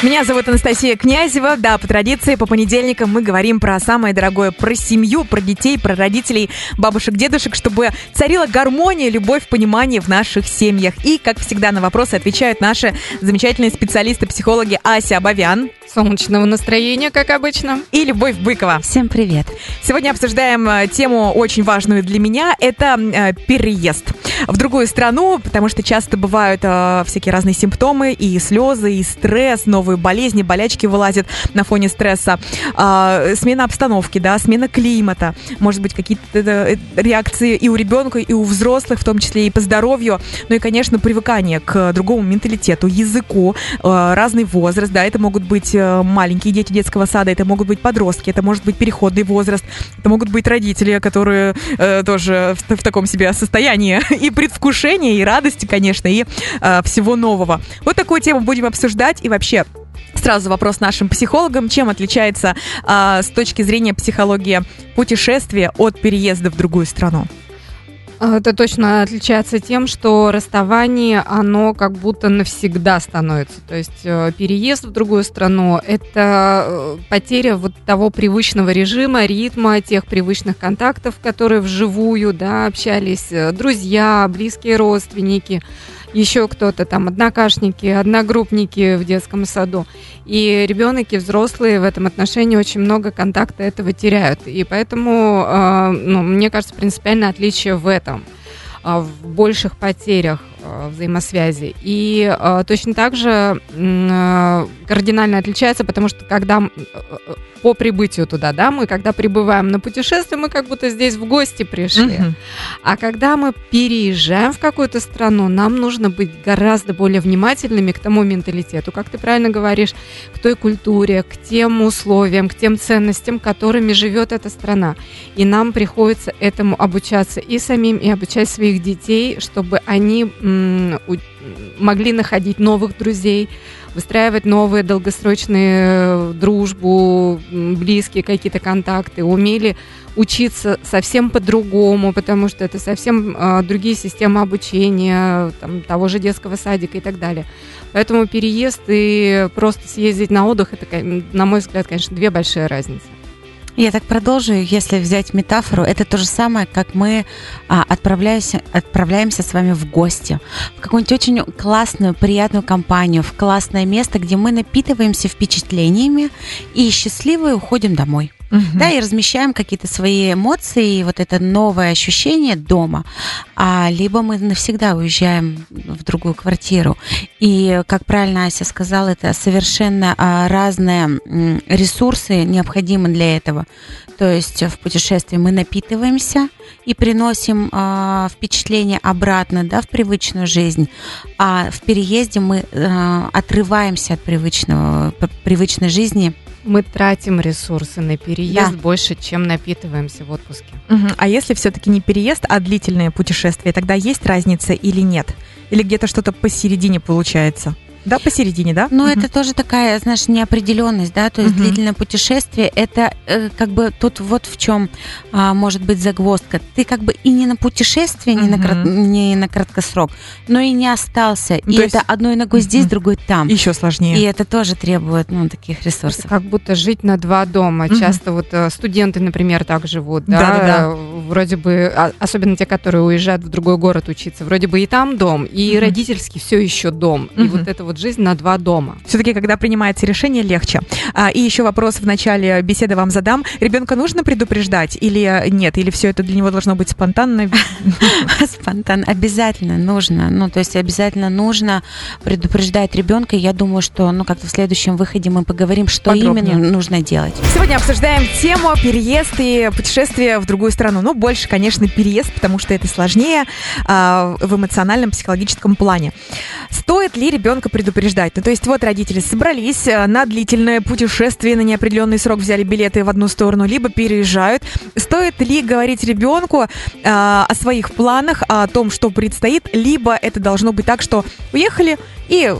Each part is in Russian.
Меня зовут Анастасия Князева. Да, по традиции, по понедельникам мы говорим про самое дорогое, про семью, про детей, про родителей, бабушек, дедушек, чтобы царила гармония, любовь, понимание в наших семьях. И, как всегда, на вопросы отвечают наши замечательные специалисты-психологи Ася Абавян. Солнечного настроения, как обычно. И Любовь Быкова. Всем привет. Сегодня обсуждаем э, тему очень важную для меня. Это э, переезд в другую страну, потому что часто бывают э, всякие разные симптомы, и слезы, и стресс, новые болезни, болячки вылазят на фоне стресса, э, смена обстановки, да, смена климата, может быть, какие-то э, реакции и у ребенка, и у взрослых, в том числе и по здоровью, ну и, конечно, привыкание к другому менталитету, языку, э, разный возраст, да, это могут быть э, маленькие дети детского сада, это могут быть подростки, это может быть переходный возраст, это могут быть родители, которые э, тоже в, в таком себе состоянии. И предвкушения, и радости, конечно, и э, всего нового. Вот такую тему будем обсуждать. И вообще Сразу вопрос нашим психологам. Чем отличается э, с точки зрения психологии путешествие от переезда в другую страну? Это точно отличается тем, что расставание, оно как будто навсегда становится. То есть э, переезд в другую страну – это э, потеря вот того привычного режима, ритма, тех привычных контактов, которые вживую да, общались э, друзья, близкие родственники – еще кто-то там, однокашники, одногруппники в детском саду. И ребенок и взрослые в этом отношении очень много контакта этого теряют. И поэтому, э, ну, мне кажется, принципиальное отличие в этом а, в больших потерях взаимосвязи. И э, точно так же э, кардинально отличается, потому что когда э, э, по прибытию туда, да, мы когда прибываем на путешествие, мы как будто здесь в гости пришли. Uh-huh. А когда мы переезжаем в какую-то страну, нам нужно быть гораздо более внимательными к тому менталитету, как ты правильно говоришь, к той культуре, к тем условиям, к тем ценностям, которыми живет эта страна. И нам приходится этому обучаться и самим, и обучать своих детей, чтобы они могли находить новых друзей, выстраивать новые долгосрочные э, дружбу, близкие какие-то контакты, умели учиться совсем по-другому, потому что это совсем э, другие системы обучения, там, того же детского садика и так далее. Поэтому переезд и просто съездить на отдых, это, на мой взгляд, конечно, две большие разницы. Я так продолжу, если взять метафору, это то же самое, как мы а, отправляемся, отправляемся с вами в гости, в какую-нибудь очень классную, приятную компанию, в классное место, где мы напитываемся впечатлениями и счастливые уходим домой угу. да, и размещаем какие-то свои эмоции, и вот это новое ощущение дома, а либо мы навсегда уезжаем в другую квартиру. И, как правильно Ася сказала, это совершенно а, разные ресурсы необходимы для этого. То есть в путешествии мы напитываемся и приносим э, впечатление обратно, да, в привычную жизнь, а в переезде мы э, отрываемся от привычного, привычной жизни мы тратим ресурсы на переезд да. больше, чем напитываемся в отпуске. Угу. А если все-таки не переезд, а длительное путешествие, тогда есть разница или нет? Или где-то что-то посередине получается? Да, посередине, да? Ну, угу. это тоже такая, знаешь, неопределенность, да, то есть угу. длительное путешествие, это э, как бы тут вот в чем а, может быть загвоздка. Ты как бы и не на путешествие, угу. не, на крат... не на краткосрок, но и не остался. Ну, и есть... это одной ногой здесь, угу. другой там. Еще сложнее. И это тоже требует, ну, таких ресурсов. Это как будто жить на два дома. Угу. Часто вот э, студенты, например, так живут, да, да, да, да. вроде бы, а, особенно те, которые уезжают в другой город учиться, вроде бы и там дом, и угу. родительский все еще дом. Угу. И вот это вот жизнь на два дома. Все-таки, когда принимается решение, легче. А, и еще вопрос в начале беседы вам задам. Ребенка нужно предупреждать или нет? Или все это для него должно быть спонтанно? Спонтанно. Обязательно нужно. Ну, то есть обязательно нужно предупреждать ребенка. Я думаю, что, ну, как-то в следующем выходе мы поговорим, что Подробнее. именно нужно делать. Сегодня обсуждаем тему переезд и путешествие в другую страну. Ну, больше, конечно, переезд, потому что это сложнее а, в эмоциональном, психологическом плане. Стоит ли ребенка предупреждать? Ну, то есть вот родители собрались э, на длительное путешествие, на неопределенный срок взяли билеты в одну сторону, либо переезжают. Стоит ли говорить ребенку э, о своих планах, о том, что предстоит, либо это должно быть так, что уехали и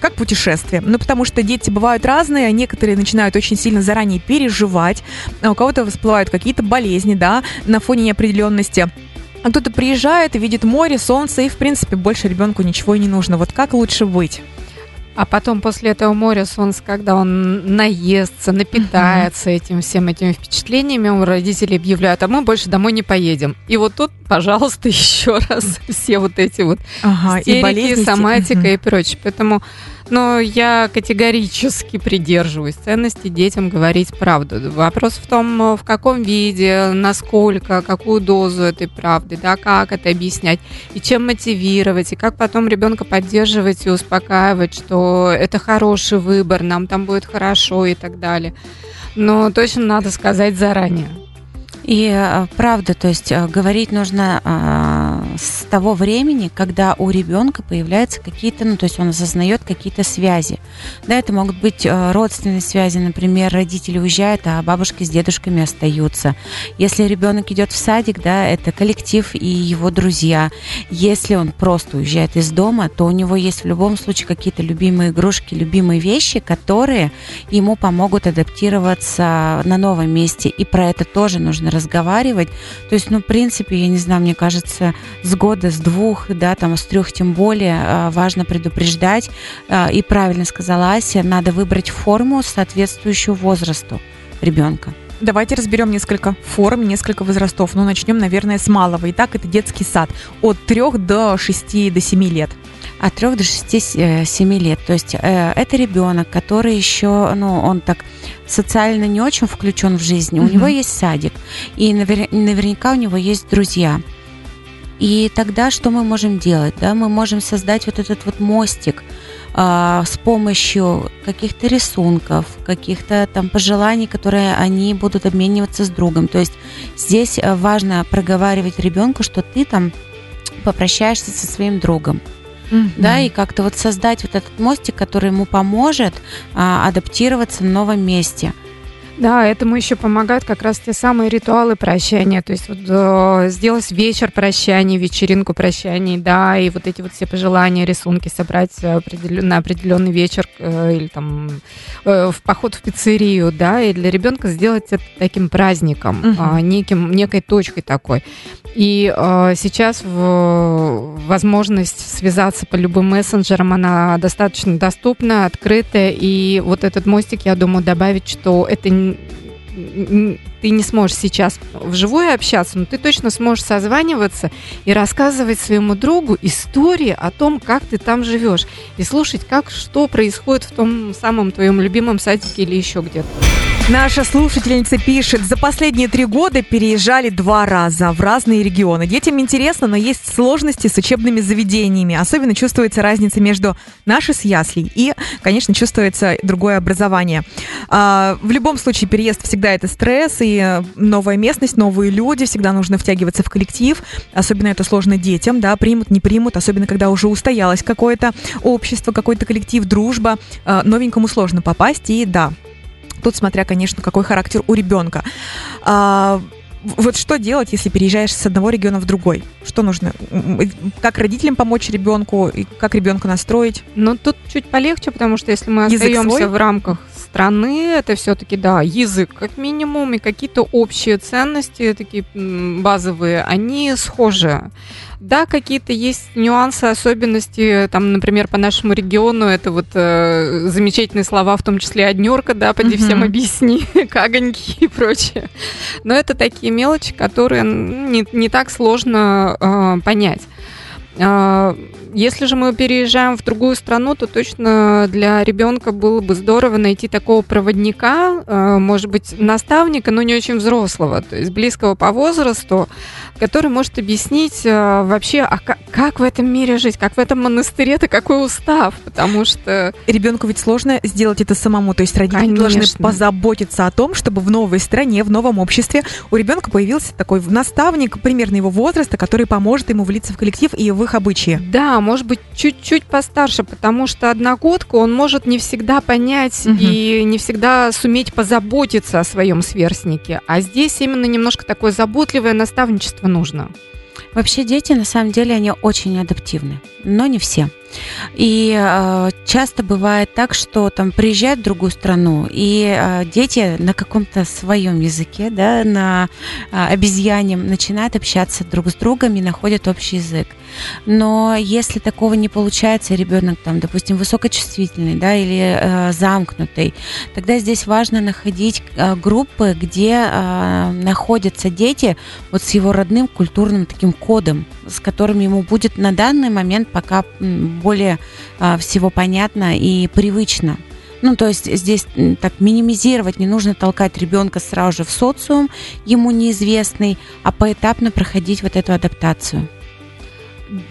как путешествие. Ну, потому что дети бывают разные, некоторые начинают очень сильно заранее переживать, а у кого-то всплывают какие-то болезни, да, на фоне неопределенности А кто-то приезжает и видит море, солнце, и, в принципе, больше ребенку ничего и не нужно. Вот как лучше быть? А потом после этого моря солнца, когда он наестся, напитается uh-huh. этим всем этими впечатлениями, у родителей объявляют, а мы больше домой не поедем. И вот тут, пожалуйста, еще раз все вот эти вот ага, истерики, и соматика uh-huh. и прочее. Поэтому но я категорически придерживаюсь ценности детям говорить правду. Вопрос в том, в каком виде, насколько, какую дозу этой правды, да, как это объяснять, и чем мотивировать, и как потом ребенка поддерживать и успокаивать, что это хороший выбор, нам там будет хорошо и так далее. Но точно надо сказать заранее. И э, правда, то есть э, говорить нужно э, с того времени, когда у ребенка появляются какие-то, ну, то есть он осознает какие-то связи. Да, это могут быть родственные связи, например, родители уезжают, а бабушки с дедушками остаются. Если ребенок идет в садик, да, это коллектив и его друзья. Если он просто уезжает из дома, то у него есть в любом случае какие-то любимые игрушки, любимые вещи, которые ему помогут адаптироваться на новом месте. И про это тоже нужно разговаривать. То есть, ну, в принципе, я не знаю, мне кажется, с года, с двух, да, там, с трех тем более а, важно предупреждать. А, и правильно сказала Ася, надо выбрать форму, соответствующую возрасту ребенка. Давайте разберем несколько форм, несколько возрастов. Ну, начнем, наверное, с малого. Итак, это детский сад. От 3 до 6 до 7 лет от 3 до 6-7 лет. То есть э, это ребенок, который еще, ну, он так социально не очень включен в жизнь. Mm-hmm. У него есть садик, и навер- наверняка у него есть друзья. И тогда что мы можем делать? Да? Мы можем создать вот этот вот мостик э, с помощью каких-то рисунков, каких-то там пожеланий, которые они будут обмениваться с другом. То есть здесь э, важно проговаривать ребенку, что ты там попрощаешься со своим другом mm-hmm. да, и как-то вот создать вот этот мостик, который ему поможет а, адаптироваться в новом месте. Да, этому еще помогают как раз те самые ритуалы прощания, то есть вот э, сделать вечер прощания, вечеринку прощаний, да, и вот эти вот все пожелания, рисунки собрать определен, на определенный вечер э, или там э, в поход в пиццерию, да, и для ребенка сделать это таким праздником, uh-huh. э, неким, некой точкой такой. И э, сейчас в, возможность связаться по любым мессенджерам, она достаточно доступна, открытая, и вот этот мостик, я думаю, добавить, что это ты не сможешь сейчас вживую общаться, но ты точно сможешь созваниваться и рассказывать своему другу истории о том, как ты там живешь, и слушать, как что происходит в том самом твоем любимом садике или еще где-то. Наша слушательница пишет, за последние три года переезжали два раза в разные регионы. Детям интересно, но есть сложности с учебными заведениями. Особенно чувствуется разница между нашей с яслей и, конечно, чувствуется другое образование. А, в любом случае, переезд всегда это стресс и новая местность, новые люди, всегда нужно втягиваться в коллектив. Особенно это сложно детям, да, примут, не примут, особенно когда уже устоялось какое-то общество, какой-то коллектив, дружба. А, новенькому сложно попасть, и да, Тут смотря, конечно, какой характер у ребенка. А, вот что делать, если переезжаешь с одного региона в другой? Что нужно? Как родителям помочь ребенку и как ребенка настроить? Ну, тут чуть полегче, потому что если мы язык остаемся свой? в рамках страны, это все-таки, да, язык как минимум и какие-то общие ценности, такие базовые, они схожи. Да, какие-то есть нюансы, особенности, там, например, по нашему региону, это вот э, замечательные слова, в том числе однерка, да, поди mm-hmm. всем объясни, кагоньки и прочее. Но это такие мелочи, которые не, не так сложно э, понять. Если же мы переезжаем в другую страну, то точно для ребенка было бы здорово найти такого проводника, а, может быть, наставника, но не очень взрослого, то есть близкого по возрасту, который может объяснить а, вообще, а как в этом мире жить, как в этом монастыре-то какой устав, потому что... Ребенку ведь сложно сделать это самому, то есть родители Конечно. должны позаботиться о том, чтобы в новой стране, в новом обществе у ребенка появился такой наставник примерно его возраста, который поможет ему влиться в коллектив и в их обычаи. Да, может быть, чуть-чуть постарше, потому что одногодку он может не всегда понять угу. и не всегда суметь позаботиться о своем сверстнике. А здесь именно немножко такое заботливое наставничество нужно. Вообще дети, на самом деле, они очень адаптивны, но не все. И э, часто бывает так, что там приезжают в другую страну, и э, дети на каком-то своем языке, да, на э, обезьянем начинают общаться друг с другом и находят общий язык. Но если такого не получается, ребенок там, допустим, высокочувствительный, да, или э, замкнутый, тогда здесь важно находить э, группы, где э, находятся дети вот с его родным культурным таким кодом, с которым ему будет на данный момент пока более э, всего понятно и привычно. Ну, то есть здесь так минимизировать, не нужно толкать ребенка сразу же в социум, ему неизвестный, а поэтапно проходить вот эту адаптацию.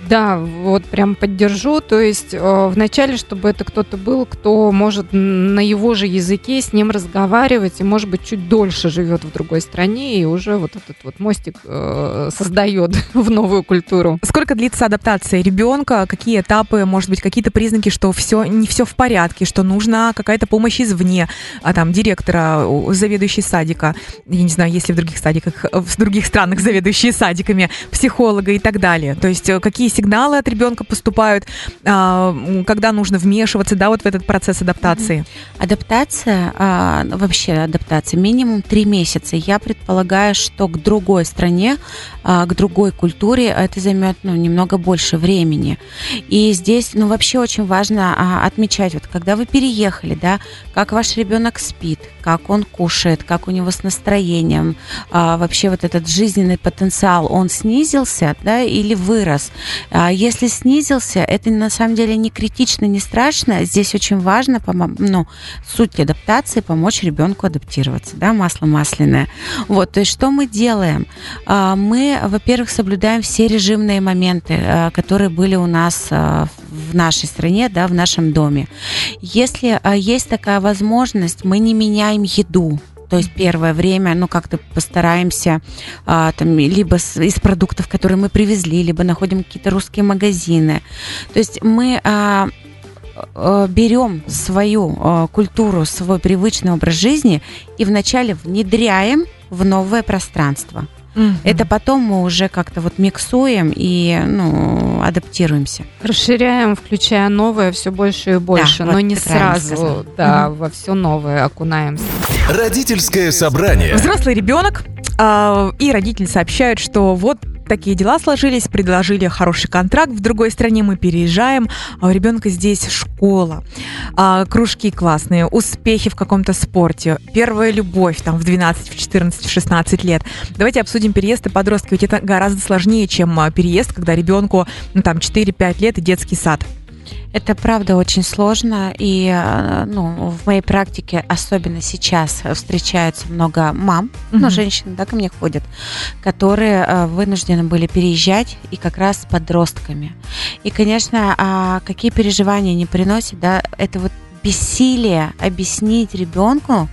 Да, вот прям поддержу. То есть э, вначале, чтобы это кто-то был, кто может на его же языке с ним разговаривать и, может быть, чуть дольше живет в другой стране и уже вот этот вот мостик э, создает в новую культуру. Сколько длится адаптация ребенка? Какие этапы, может быть, какие-то признаки, что все не все в порядке, что нужна какая-то помощь извне, а там директора, заведующий садика, я не знаю, есть ли в других садиках, в других странах заведующие садиками, психолога и так далее. То есть э, какие сигналы от ребенка поступают, а, когда нужно вмешиваться, да, вот в этот процесс адаптации? Адаптация, а, вообще адаптация, минимум три месяца. Я предполагаю, что к другой стране, а, к другой культуре это займет ну, немного больше времени. И здесь, ну, вообще очень важно отмечать, вот когда вы переехали, да, как ваш ребенок спит, как он кушает, как у него с настроением, вообще вот этот жизненный потенциал, он снизился, да, или вырос. А если снизился, это на самом деле не критично, не страшно. Здесь очень важно, ну, суть адаптации, помочь ребенку адаптироваться, да, масло масляное. Вот, то есть что мы делаем? А, мы, во-первых, соблюдаем все режимные моменты, а, которые были у нас в нашей стране, да, в нашем доме. Если есть такая возможность, мы не меняем еду, то есть первое время, ну, как-то постараемся а, там либо с, из продуктов, которые мы привезли, либо находим какие-то русские магазины. То есть мы а, а, берем свою а, культуру, свой привычный образ жизни и вначале внедряем в новое пространство. Угу. Это потом мы уже как-то вот миксуем и ну, адаптируемся. Расширяем, включая новое все больше и больше, да, но вот не сразу да, угу. во все новое окунаемся. Родительское собрание. Взрослый ребенок э, и родители сообщают, что вот такие дела сложились, предложили хороший контракт, в другой стране мы переезжаем, а у ребенка здесь школа, а, кружки классные, успехи в каком-то спорте, первая любовь там в 12, в 14, в 16 лет. Давайте обсудим переезд и подростки, ведь это гораздо сложнее, чем а, переезд, когда ребенку ну, там 4-5 лет и детский сад. Это правда очень сложно, и э, ну, в моей практике, особенно сейчас, встречается много мам, mm-hmm. ну, женщин, да, ко мне ходят, которые э, вынуждены были переезжать и как раз с подростками. И, конечно, а какие переживания не приносит, да, это вот бессилие объяснить ребенку,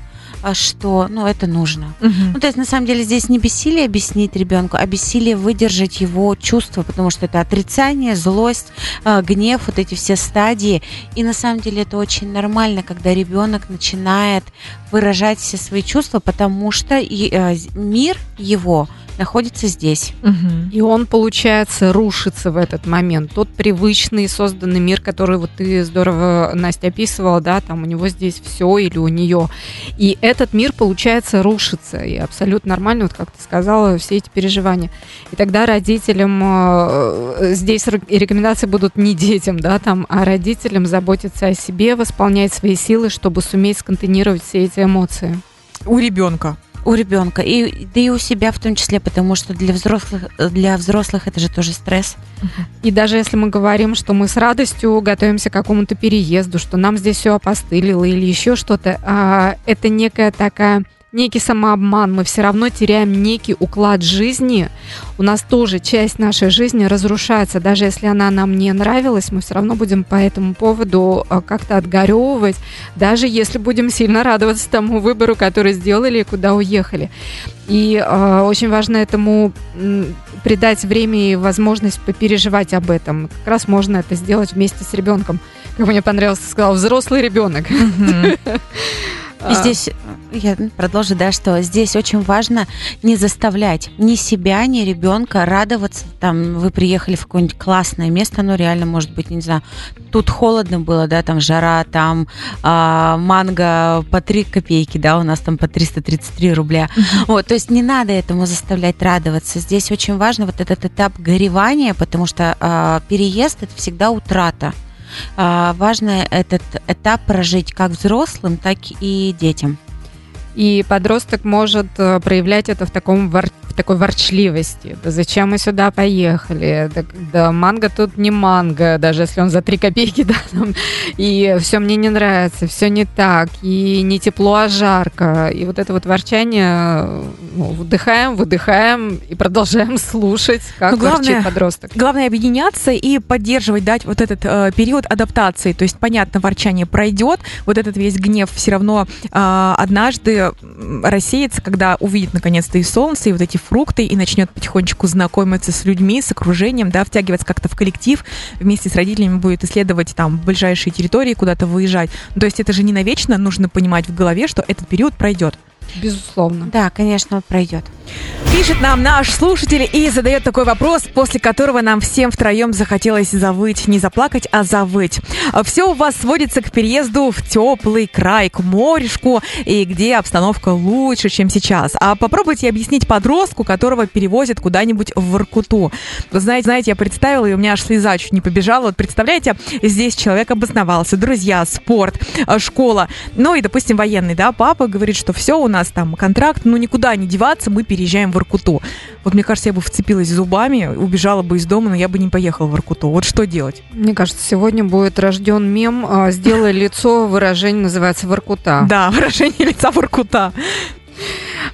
что, ну, это нужно. Угу. Ну, то есть, на самом деле, здесь не бессилие объяснить ребенку, а бессилие выдержать его чувства, потому что это отрицание, злость, а, гнев, вот эти все стадии. И на самом деле это очень нормально, когда ребенок начинает выражать все свои чувства, потому что э, мир его находится здесь. Угу. И он, получается, рушится в этот момент. Тот привычный созданный мир, который вот ты здорово, Настя, описывала, да, там у него здесь все или у нее. И этот мир, получается, рушится. И абсолютно нормально, вот как ты сказала, все эти переживания. И тогда родителям э, здесь рекомендации будут не детям, да, там, а родителям заботиться о себе, восполнять свои силы, чтобы суметь сконтейнировать все эти эмоции. У ребенка у ребенка и да и у себя в том числе, потому что для взрослых для взрослых это же тоже стресс. И даже если мы говорим, что мы с радостью готовимся к какому-то переезду, что нам здесь все опостылило или еще что-то, а, это некая такая некий самообман, мы все равно теряем некий уклад жизни. У нас тоже часть нашей жизни разрушается. Даже если она нам не нравилась, мы все равно будем по этому поводу а, как-то отгоревывать, даже если будем сильно радоваться тому выбору, который сделали и куда уехали. И э, очень важно этому придать время и возможность попереживать об этом. Как раз можно это сделать вместе с ребенком. Как мне понравилось, ты сказал, взрослый ребенок. И здесь я продолжу, да, что здесь очень важно не заставлять ни себя, ни ребенка радоваться. Там вы приехали в какое-нибудь классное место, ну реально, может быть, не знаю, тут холодно было, да, там жара, там а, манго по 3 копейки, да, у нас там по 333 рубля. Вот, то есть не надо этому заставлять радоваться. Здесь очень важно вот этот этап горевания, потому что а, переезд это всегда утрата. А, важно этот этап прожить как взрослым, так и детям. И подросток может э, проявлять это в таком такой ворчливости. Да зачем мы сюда поехали? Да, да манго тут не манго, даже если он за три копейки, да, там, и все мне не нравится, все не так, и не тепло, а жарко. И вот это вот ворчание ну, вдыхаем, выдыхаем и продолжаем слушать, как Но главное, ворчит подросток. Главное объединяться и поддерживать, дать вот этот э, период адаптации. То есть, понятно, ворчание пройдет, вот этот весь гнев все равно э, однажды рассеется, когда увидит наконец-то и солнце, и вот эти фрукты и начнет потихонечку знакомиться с людьми, с окружением, да, втягиваться как-то в коллектив, вместе с родителями будет исследовать там ближайшие территории, куда-то выезжать. То есть это же не навечно, нужно понимать в голове, что этот период пройдет. Безусловно. Да, конечно, пройдет. Пишет нам наш слушатель и задает такой вопрос, после которого нам всем втроем захотелось завыть. Не заплакать, а завыть. Все у вас сводится к переезду в теплый край, к морешку, и где обстановка лучше, чем сейчас. А попробуйте объяснить подростку, которого перевозят куда-нибудь в Воркуту. Вы знаете, знаете, я представила, и у меня аж слеза чуть не побежала. Вот представляете, здесь человек обосновался, друзья, спорт, школа, ну и, допустим, военный, да, папа говорит, что все, у нас там контракт, ну никуда не деваться, мы переезжаем в Иркуту. Вот мне кажется, я бы вцепилась зубами, убежала бы из дома, но я бы не поехала в Иркуту. Вот что делать? Мне кажется, сегодня будет рожден мем а, «Сделай лицо», выражение называется «Воркута». Да, выражение лица «Воркута».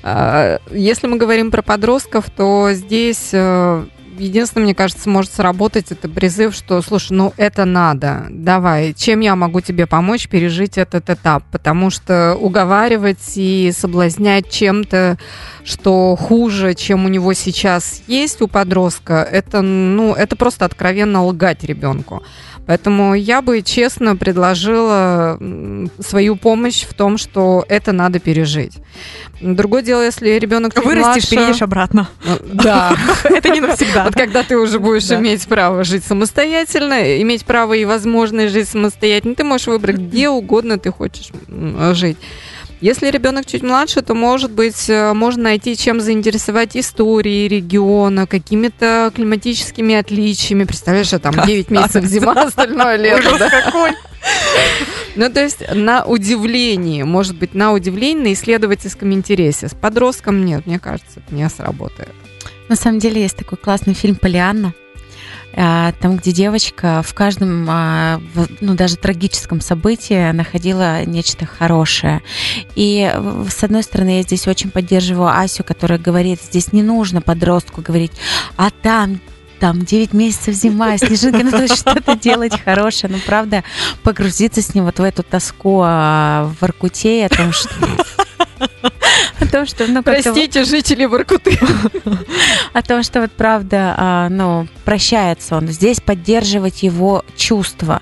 А, если мы говорим про подростков, то здесь э, единственное, мне кажется, может сработать, это призыв, что, слушай, ну это надо, давай, чем я могу тебе помочь пережить этот этап? Потому что уговаривать и соблазнять чем-то, что хуже, чем у него сейчас есть у подростка, это, ну, это просто откровенно лгать ребенку. Поэтому я бы честно предложила свою помощь в том, что это надо пережить. Другое дело, если ребенок чуть Вырастешь, младше, переедешь обратно. Э, да. Это не навсегда. Вот когда ты уже будешь иметь право жить самостоятельно, иметь право и возможность жить самостоятельно, ты можешь выбрать где угодно ты хочешь жить. Если ребенок чуть младше, то, может быть, э, можно найти, чем заинтересовать историей региона, какими-то климатическими отличиями. Представляешь, а там 9 месяцев зима, остальное лето. Да? какой! Ну, то есть на удивление, может быть, на удивление, на исследовательском интересе. С подростком нет, мне кажется, это не сработает. На самом деле есть такой классный фильм «Полианна», а, там, где девочка в каждом, а, ну, даже трагическом событии находила нечто хорошее. И, с одной стороны, я здесь очень поддерживаю Асю, которая говорит, здесь не нужно подростку говорить, а там там 9 месяцев зима, снежинки, надо что-то делать хорошее. Ну, правда, погрузиться с ним вот в эту тоску а, в Аркуте, о том, что о том, что, ну, Простите, жители Воркуты. О том, что вот правда, а, ну, прощается он. Здесь поддерживать его чувства.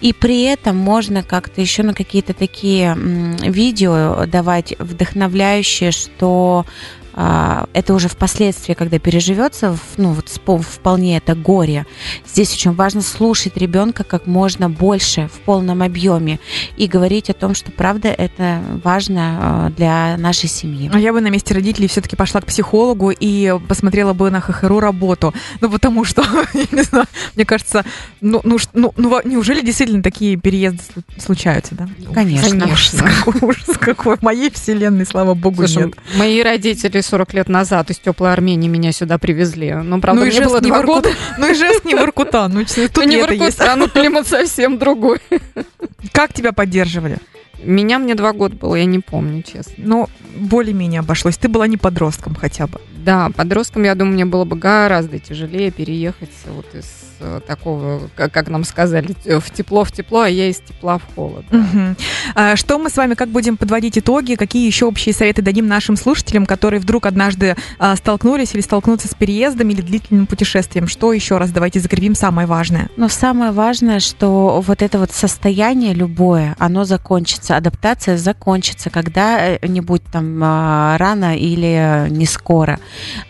И при этом можно как-то еще на какие-то такие видео давать вдохновляющие, что а, это уже впоследствии, когда переживется, ну вот вполне это горе. Здесь очень важно слушать ребенка как можно больше в полном объеме и говорить о том, что правда это важно а, для нашей семьи. А я бы на месте родителей все-таки пошла к психологу и посмотрела бы на ХХРУ работу. Ну, потому что, я не знаю, мне кажется, ну, ну, ну, ну неужели действительно такие переезды случаются, да? Конечно. Ужас какой, ужас какой. В моей вселенной, слава богу, Слушай, нет. Мои родители 40 лет назад из теплой Армении меня сюда привезли. Но, правда, ну, мне было два года. Ну и жест не Воркута. Ну, тут не Воркута, ну климат совсем другой. Как тебя поддерживали? Меня мне два года было, я не помню, честно. Но более-менее обошлось. Ты была не подростком хотя бы. Да, подростком, я думаю, мне было бы гораздо тяжелее переехать вот из такого, как, как нам сказали, в тепло в тепло, а я из тепла в холод. да. Мгм. А, Что мы с вами как будем подводить итоги? Какие еще общие советы дадим нашим слушателям, которые вдруг однажды а, столкнулись или столкнутся с переездом или длительным путешествием? Что еще раз давайте закрепим самое важное? Но самое важное, что вот это вот состояние любое, оно закончится, адаптация закончится когда-нибудь там а, рано или не скоро.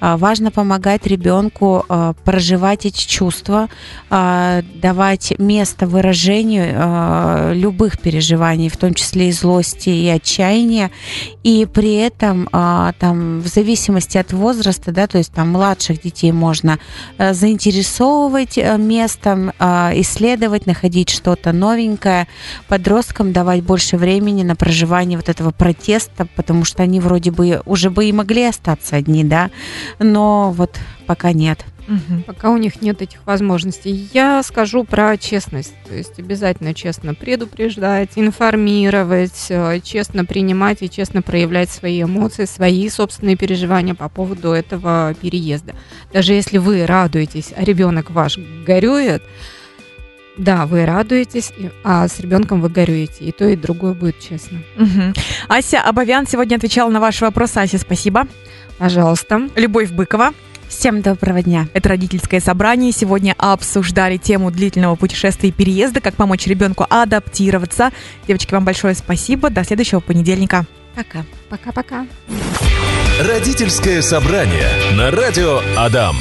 А, Важно помогать ребенку а, проживать эти чувства, а, давать место выражению а, любых переживаний, в том числе и злости, и отчаяния, и при этом а, там в зависимости от возраста, да, то есть там младших детей можно э, заинтересовывать э, местом, исследовать, находить что-то новенькое. Подросткам давать больше времени на проживание вот этого протеста, потому что они вроде бы уже бы и могли остаться одни, да, но вот пока нет. Мгм. Пока у них нет этих возможностей. Я скажу про честность. То есть обязательно честно предупреждать, информировать, э, честно принимать и честно проявлять свои эмоции, свои собственные переживания по поводу этого переезда. Даже если вы радуетесь, а ребенок ваш горюет, да, вы радуетесь, а с ребенком вы горюете. И то, и другое будет честно. Мгм. Ася Абовян сегодня отвечала на ваш вопрос. Ася, спасибо. Пожалуйста. Любовь Быкова. Всем доброго дня. Это родительское собрание. Сегодня обсуждали тему длительного путешествия и переезда, как помочь ребенку адаптироваться. Девочки, вам большое спасибо. До следующего понедельника. Пока. Пока-пока. Родительское собрание на радио Адам.